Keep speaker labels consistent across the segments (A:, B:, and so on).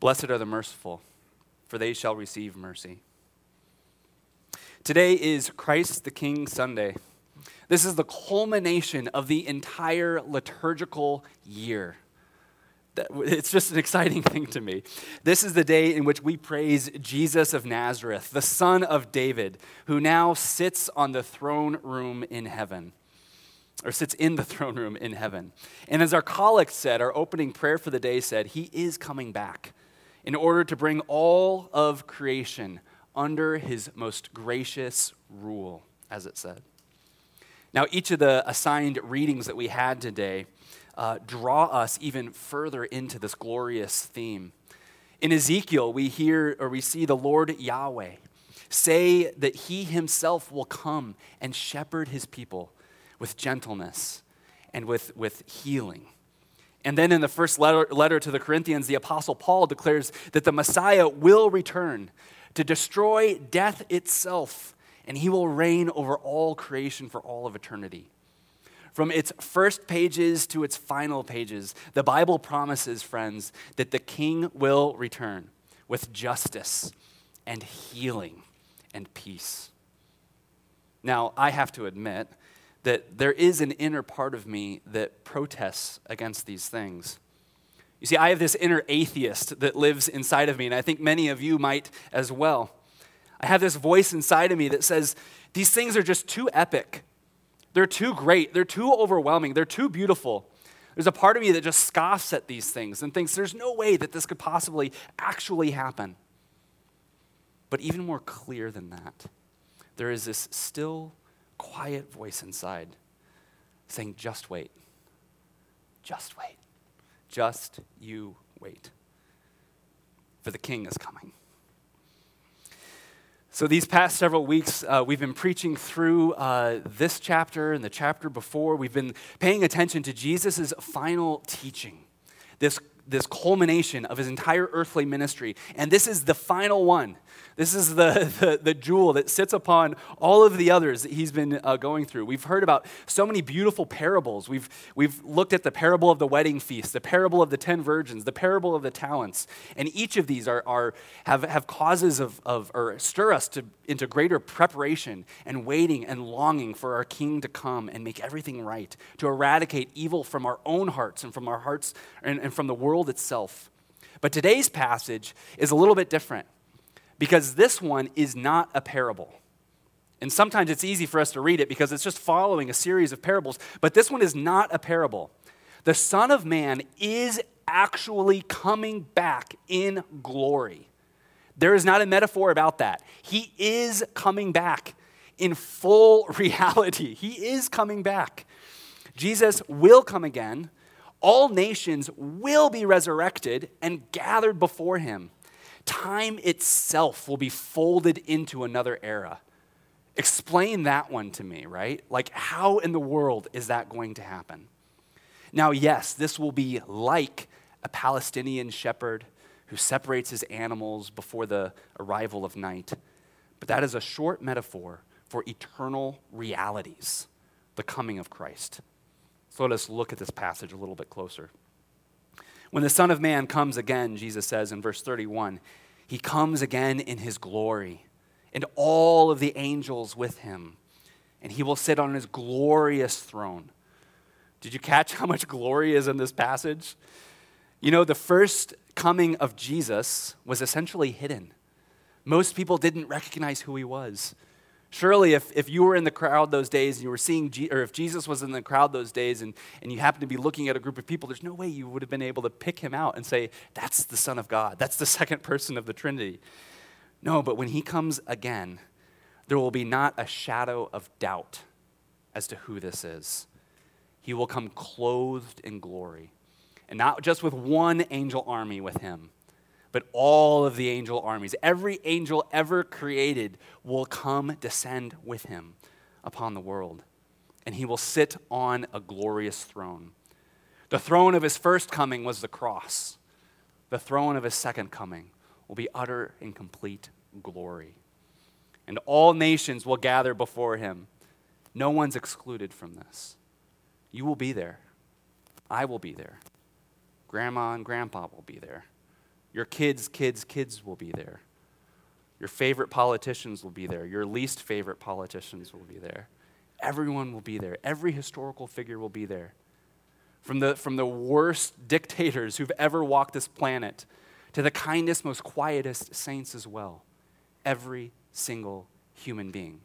A: Blessed are the merciful, for they shall receive mercy. Today is Christ the King Sunday. This is the culmination of the entire liturgical year. It's just an exciting thing to me. This is the day in which we praise Jesus of Nazareth, the son of David, who now sits on the throne room in heaven, or sits in the throne room in heaven. And as our colleague said, our opening prayer for the day said, He is coming back in order to bring all of creation under his most gracious rule, as it said. Now, each of the assigned readings that we had today uh, draw us even further into this glorious theme. In Ezekiel, we hear or we see the Lord Yahweh say that he himself will come and shepherd his people with gentleness and with, with healing. And then in the first letter, letter to the Corinthians, the Apostle Paul declares that the Messiah will return to destroy death itself, and he will reign over all creation for all of eternity. From its first pages to its final pages, the Bible promises, friends, that the king will return with justice and healing and peace. Now, I have to admit, that there is an inner part of me that protests against these things. You see, I have this inner atheist that lives inside of me, and I think many of you might as well. I have this voice inside of me that says, These things are just too epic. They're too great. They're too overwhelming. They're too beautiful. There's a part of me that just scoffs at these things and thinks there's no way that this could possibly actually happen. But even more clear than that, there is this still quiet voice inside saying, Just wait. Just wait. Just you wait. For the king is coming. So, these past several weeks, uh, we've been preaching through uh, this chapter and the chapter before. We've been paying attention to Jesus' final teaching, this, this culmination of his entire earthly ministry. And this is the final one. This is the, the, the, jewel that sits upon all of the others that he's been uh, going through. We've heard about so many beautiful parables. We've, we've looked at the parable of the wedding feast, the parable of the ten virgins, the parable of the talents. And each of these are, are, have, have causes of, of, or stir us to, into greater preparation and waiting and longing for our king to come and make everything right, to eradicate evil from our own hearts and from our hearts and, and from the world itself. But today's passage is a little bit different because this one is not a parable. And sometimes it's easy for us to read it because it's just following a series of parables, but this one is not a parable. The Son of Man is actually coming back in glory. There is not a metaphor about that. He is coming back in full reality. He is coming back. Jesus will come again. All nations will be resurrected and gathered before him time itself will be folded into another era. Explain that one to me, right? Like, how in the world is that going to happen? Now, yes, this will be like a Palestinian shepherd who separates his animals before the arrival of night, but that is a short metaphor for eternal realities, the coming of Christ. So let us look at this passage a little bit closer. When the Son of Man comes again, Jesus says in verse 31, he comes again in his glory, and all of the angels with him, and he will sit on his glorious throne. Did you catch how much glory is in this passage? You know, the first coming of Jesus was essentially hidden. Most people didn't recognize who he was. Surely, if, if you were in the crowd those days and you were seeing, G- or if Jesus was in the crowd those days and, and you happened to be looking at a group of people, there's no way you would have been able to pick him out and say, that's the Son of God. That's the second person of the Trinity. No, but when he comes again, there will be not a shadow of doubt as to who this is. He will come clothed in glory, and not just with one angel army with him but all of the angel armies, every angel ever created, will come descend with him upon the world. And he will sit on a glorious throne. The throne of his first coming was the cross. The throne of his second coming will be utter and complete glory. And all nations will gather before him. No one's excluded from this. You will be there. I will be there. Grandma and grandpa will be there. Your kids' kids' kids will be there. Your favorite politicians will be there. Your least favorite politicians will be there. Everyone will be there. Every historical figure will be there. From the, from the worst dictators who've ever walked this planet to the kindest, most quietest saints as well. Every single human being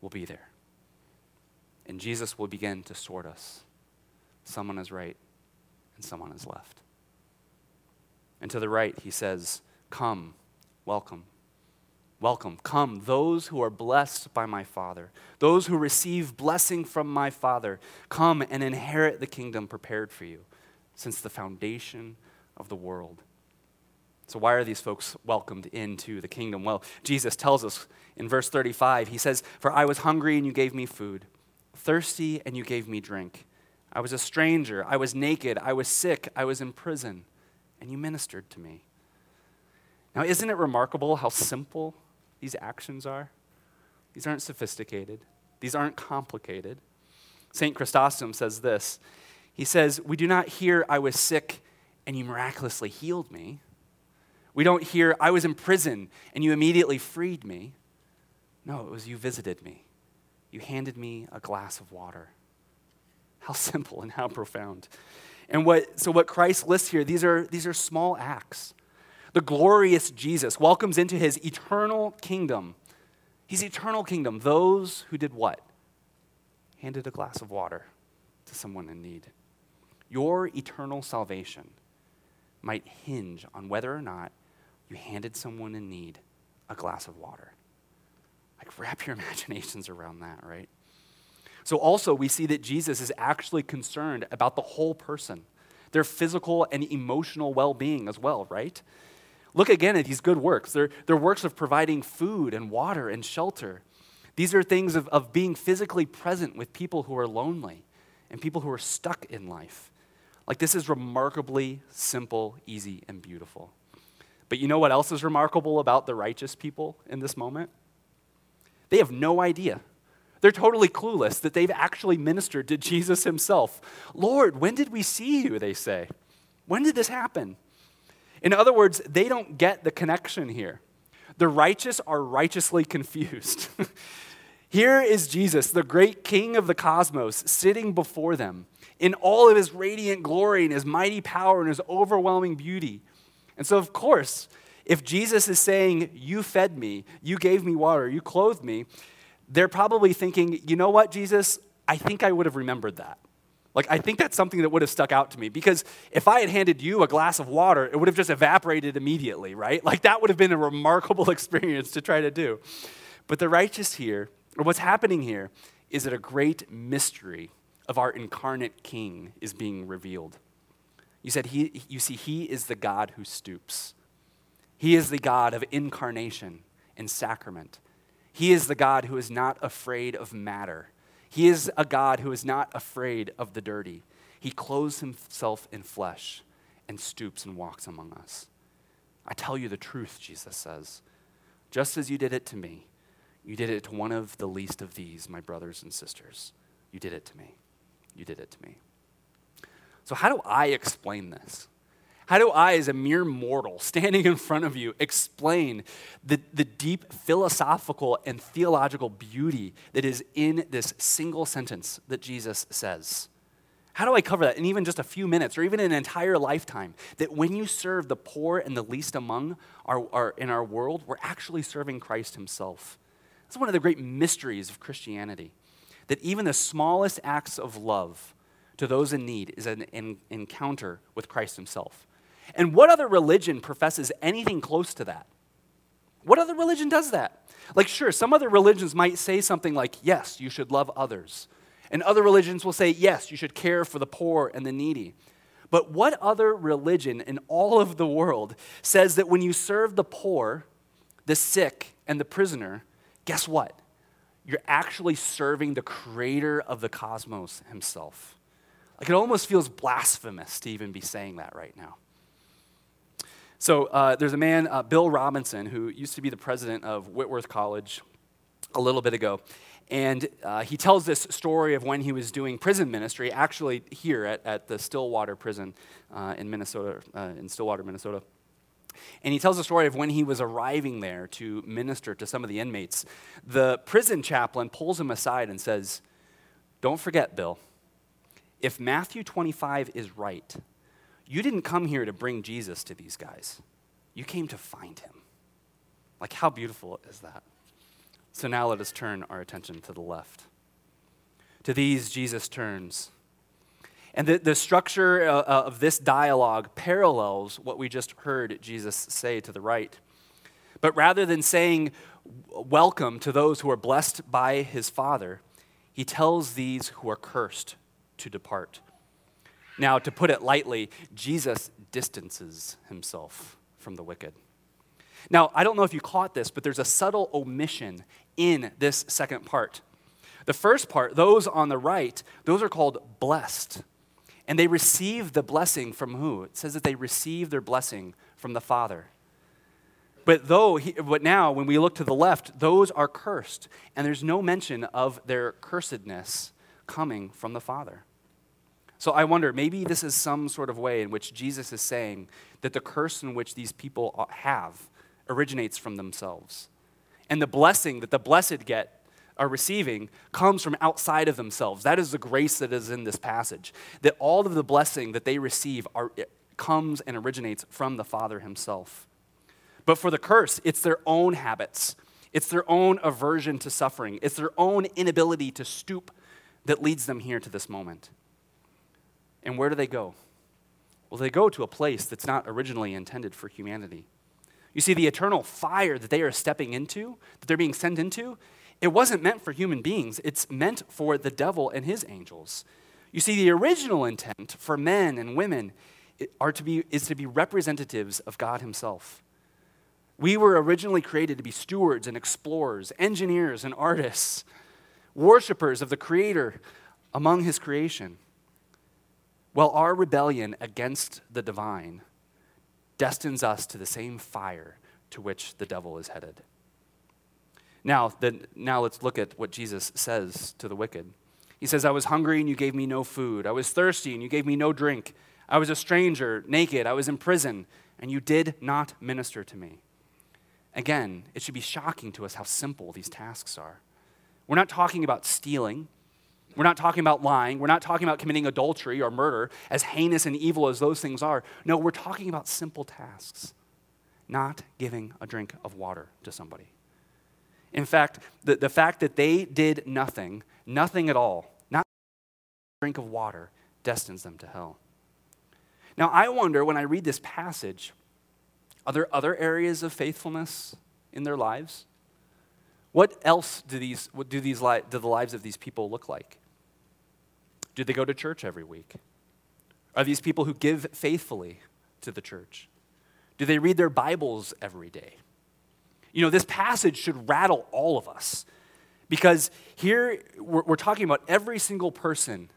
A: will be there. And Jesus will begin to sort us. Someone is right and someone is left. And to the right, he says, Come, welcome. Welcome. Come, those who are blessed by my Father, those who receive blessing from my Father, come and inherit the kingdom prepared for you since the foundation of the world. So, why are these folks welcomed into the kingdom? Well, Jesus tells us in verse 35, He says, For I was hungry and you gave me food, thirsty and you gave me drink. I was a stranger, I was naked, I was sick, I was in prison, and you ministered to me. Now, isn't it remarkable how simple these actions are. These aren't sophisticated, these aren't complicated. St. Chrysostom says this He says, We do not hear, I was sick and you miraculously healed me. We don't hear, I was in prison and you immediately freed me. No, it was you visited me. You handed me a glass of water. How simple and how profound. And what, so, what Christ lists here, these are, these are small acts the glorious Jesus welcomes into his eternal kingdom. His eternal kingdom, those who did what? Handed a glass of water to someone in need. Your eternal salvation might hinge on whether or not you handed someone in need a glass of water. Like, wrap your imaginations around that, right? So, also, we see that Jesus is actually concerned about the whole person, their physical and emotional well being as well, right? Look again at these good works. They're, they're works of providing food and water and shelter. These are things of, of being physically present with people who are lonely and people who are stuck in life. Like, this is remarkably simple, easy, and beautiful. But you know what else is remarkable about the righteous people in this moment? They have no idea. They're totally clueless that they've actually ministered to Jesus himself. Lord, when did we see you? They say. When did this happen? In other words, they don't get the connection here. The righteous are righteously confused. here is Jesus, the great king of the cosmos, sitting before them in all of his radiant glory and his mighty power and his overwhelming beauty. And so, of course, if Jesus is saying, You fed me, you gave me water, you clothed me, they're probably thinking, You know what, Jesus? I think I would have remembered that. Like, I think that's something that would have stuck out to me because if I had handed you a glass of water, it would have just evaporated immediately, right? Like, that would have been a remarkable experience to try to do. But the righteous here, or what's happening here, is that a great mystery of our incarnate King is being revealed. You said, he, you see, He is the God who stoops. He is the God of incarnation and sacrament. He is the God who is not afraid of matter he is a God who is not afraid of the dirty. He clothes himself in flesh and stoops and walks among us. I tell you the truth, Jesus says. Just as you did it to me, you did it to one of the least of these, my brothers and sisters. You did it to me. You did it to me. So, how do I explain this? How do I, as a mere mortal standing in front of you, explain the, the deep philosophical and theological beauty that is in this single sentence that Jesus says? How do I cover that in even just a few minutes or even an entire lifetime? That when you serve the poor and the least among our, our, in our world, we're actually serving Christ Himself. That's one of the great mysteries of Christianity. That even the smallest acts of love to those in need is an, an encounter with Christ Himself. And what other religion professes anything close to that? What other religion does that? Like, sure, some other religions might say something like, yes, you should love others. And other religions will say, yes, you should care for the poor and the needy. But what other religion in all of the world says that when you serve the poor, the sick, and the prisoner, guess what? You're actually serving the creator of the cosmos himself. Like, it almost feels blasphemous to even be saying that right now. So uh, there's a man, uh, Bill Robinson, who used to be the president of Whitworth College a little bit ago. And uh, he tells this story of when he was doing prison ministry, actually here at, at the Stillwater prison uh, in Minnesota, uh, in Stillwater, Minnesota. And he tells a story of when he was arriving there to minister to some of the inmates. The prison chaplain pulls him aside and says, Don't forget, Bill, if Matthew 25 is right, you didn't come here to bring Jesus to these guys, you came to find him. Like, how beautiful is that? So now let us turn our attention to the left. To these, Jesus turns. And the, the structure uh, uh, of this dialogue parallels what we just heard Jesus say to the right. But rather than saying welcome to those who are blessed by his Father, he tells these who are cursed to depart. Now, to put it lightly, Jesus distances himself from the wicked. Now, I don't know if you caught this, but there's a subtle omission in this second part. The first part, those on the right, those are called blessed. And they receive the blessing from who? It says that they receive their blessing from the Father. But though, he, but now when we look to the left, those are cursed, and there's no mention of their cursedness coming from the Father. So I wonder, maybe this is some sort of way in which Jesus is saying that the curse in which these people uh, have originates from themselves. And the blessing that the blessed get are receiving comes from outside of themselves. That is the grace that is in this passage. That all of the blessing that they receive are, comes and originates from the Father himself. But for the curse, it's their own habits. It's their own aversion to suffering. It's their own inability to stoop that leads them here to this moment. And where do they go? Well, they go to a place that's not originally intended for humanity. You see, the eternal fire that they are stepping into, that they're being sent into, it wasn't meant for human beings, it's meant for the devil and his angels. You see, the original intent for men and women are to be, is to be representatives of God Himself. We were originally created to be stewards and explorers, engineers and artists, worshipers of the Creator among His creation. Well, our rebellion against the divine destines us to the same fire to which the devil is headed. Now, then, now let's look at what Jesus says to the wicked. He says, I was hungry and you gave me no food. I was thirsty and you gave me no drink. I was a stranger, naked. I was in prison, and you did not minister to me. Again, it should be shocking to us how simple these tasks are. We're not talking about stealing. We're not talking about lying. We're not talking about committing adultery or murder, as heinous and evil as those things are. No, we're talking about simple tasks, not giving a drink of water to somebody. In fact, the, the fact that they did nothing, nothing at all, not a drink of water, destines them to hell. Now, I wonder when I read this passage, are there other areas of faithfulness in their lives? What else do, these, what do, these li- do the lives of these people look like? Do they go to church every week? Are these people who give faithfully to the church? Do they read their Bibles every day? You know, this passage should rattle all of us because here we're, we're talking about every single person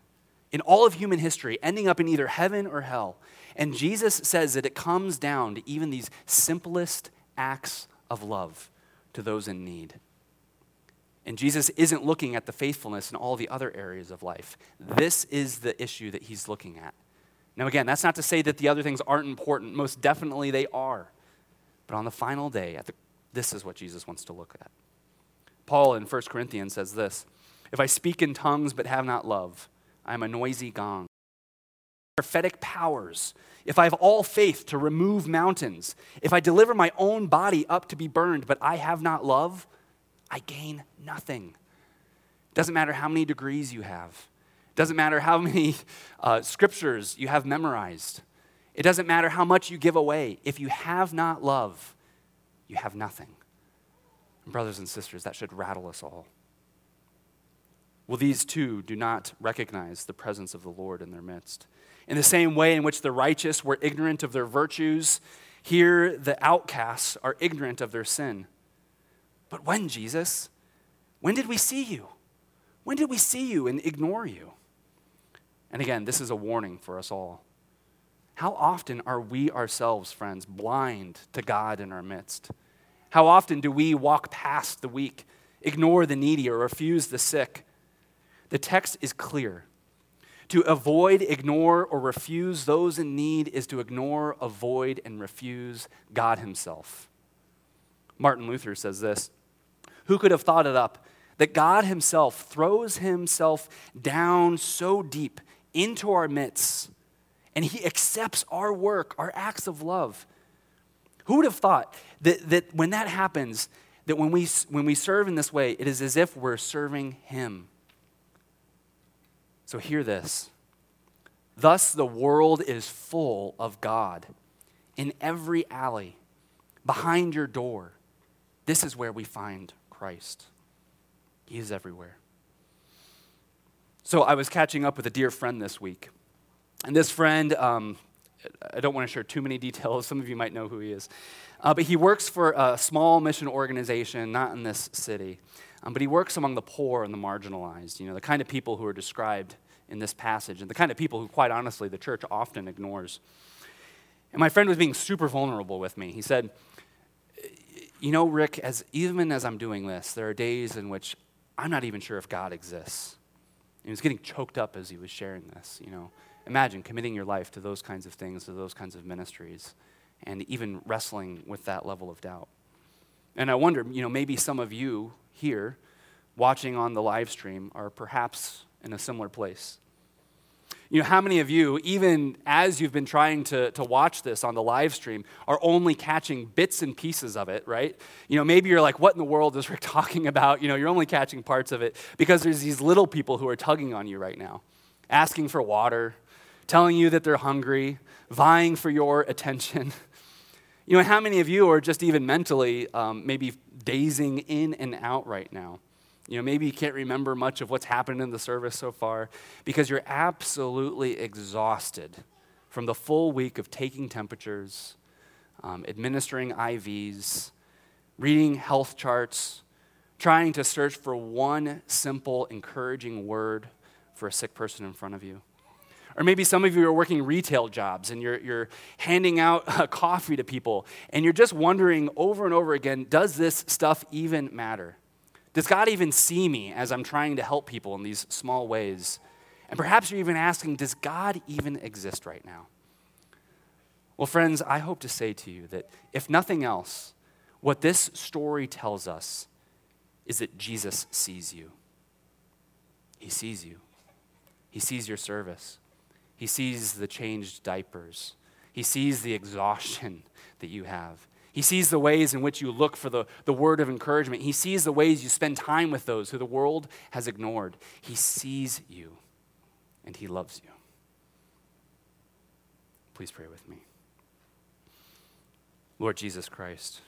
A: in all of human history ending up in either heaven or hell. And Jesus says that it comes down to even these simplest acts of love to those in need. And Jesus isn't looking at the faithfulness in all the other areas of life. This is the issue that he's looking at. Now, again, that's not to say that the other things aren't important. Most definitely they are. But on the final day, at the, this is what Jesus wants to look at. Paul in 1 Corinthians says this If I speak in tongues but have not love, I am a noisy gong. Prophetic powers, if I have all faith to remove mountains, if I deliver my own body up to be burned, but I have not love, I gain nothing. Doesn't matter how many degrees you have. Doesn't matter how many uh, scriptures you have memorized. It doesn't matter how much you give away. If you have not love, you have nothing. And brothers and sisters, that should rattle us all. Well, these two do not recognize the presence of the Lord in their midst. In the same way in which the righteous were ignorant of their virtues, here the outcasts are ignorant of their sin. But when, Jesus? When did we see you? When did we see you and ignore you? And again, this is a warning for us all. How often are we ourselves, friends, blind to God in our midst? How often do we walk past the weak, ignore the needy, or refuse the sick? The text is clear. To avoid, ignore, or refuse those in need is to ignore, avoid, and refuse God Himself. Martin Luther says this Who could have thought it up that God Himself throws Himself down so deep into our midst and He accepts our work, our acts of love? Who would have thought that, that when that happens, that when we, when we serve in this way, it is as if we're serving Him? So hear this. Thus, the world is full of God. In every alley, behind your door, this is where we find Christ. He is everywhere. So I was catching up with a dear friend this week. And this friend, um, I don't want to share too many details. Some of you might know who he is. Uh, but he works for a small mission organization, not in this city. Um, but he works among the poor and the marginalized, you know, the kind of people who are described in this passage, and the kind of people who, quite honestly, the church often ignores. And my friend was being super vulnerable with me. He said, You know, Rick, as, even as I'm doing this, there are days in which I'm not even sure if God exists. He was getting choked up as he was sharing this, you know. Imagine committing your life to those kinds of things, to those kinds of ministries, and even wrestling with that level of doubt. And I wonder, you know, maybe some of you here watching on the live stream are perhaps in a similar place. You know, how many of you, even as you've been trying to, to watch this on the live stream, are only catching bits and pieces of it, right? You know, maybe you're like, what in the world is Rick talking about? You know, you're only catching parts of it because there's these little people who are tugging on you right now, asking for water, telling you that they're hungry, vying for your attention. You know, how many of you are just even mentally um, maybe dazing in and out right now? You know, maybe you can't remember much of what's happened in the service so far because you're absolutely exhausted from the full week of taking temperatures, um, administering IVs, reading health charts, trying to search for one simple, encouraging word for a sick person in front of you. Or maybe some of you are working retail jobs and you're, you're handing out uh, coffee to people and you're just wondering over and over again does this stuff even matter? Does God even see me as I'm trying to help people in these small ways? And perhaps you're even asking, does God even exist right now? Well, friends, I hope to say to you that if nothing else, what this story tells us is that Jesus sees you. He sees you. He sees your service. He sees the changed diapers. He sees the exhaustion that you have. He sees the ways in which you look for the, the word of encouragement. He sees the ways you spend time with those who the world has ignored. He sees you and he loves you. Please pray with me. Lord Jesus Christ,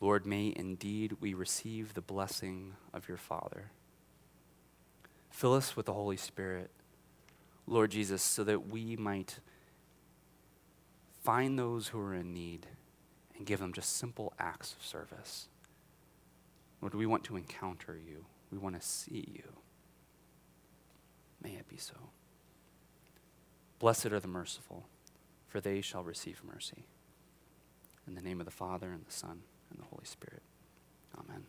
A: Lord, may indeed we receive the blessing of your Father. Fill us with the Holy Spirit, Lord Jesus, so that we might find those who are in need and give them just simple acts of service. Lord, we want to encounter you. We want to see you. May it be so. Blessed are the merciful, for they shall receive mercy. In the name of the Father, and the Son, and the Holy Spirit. Amen.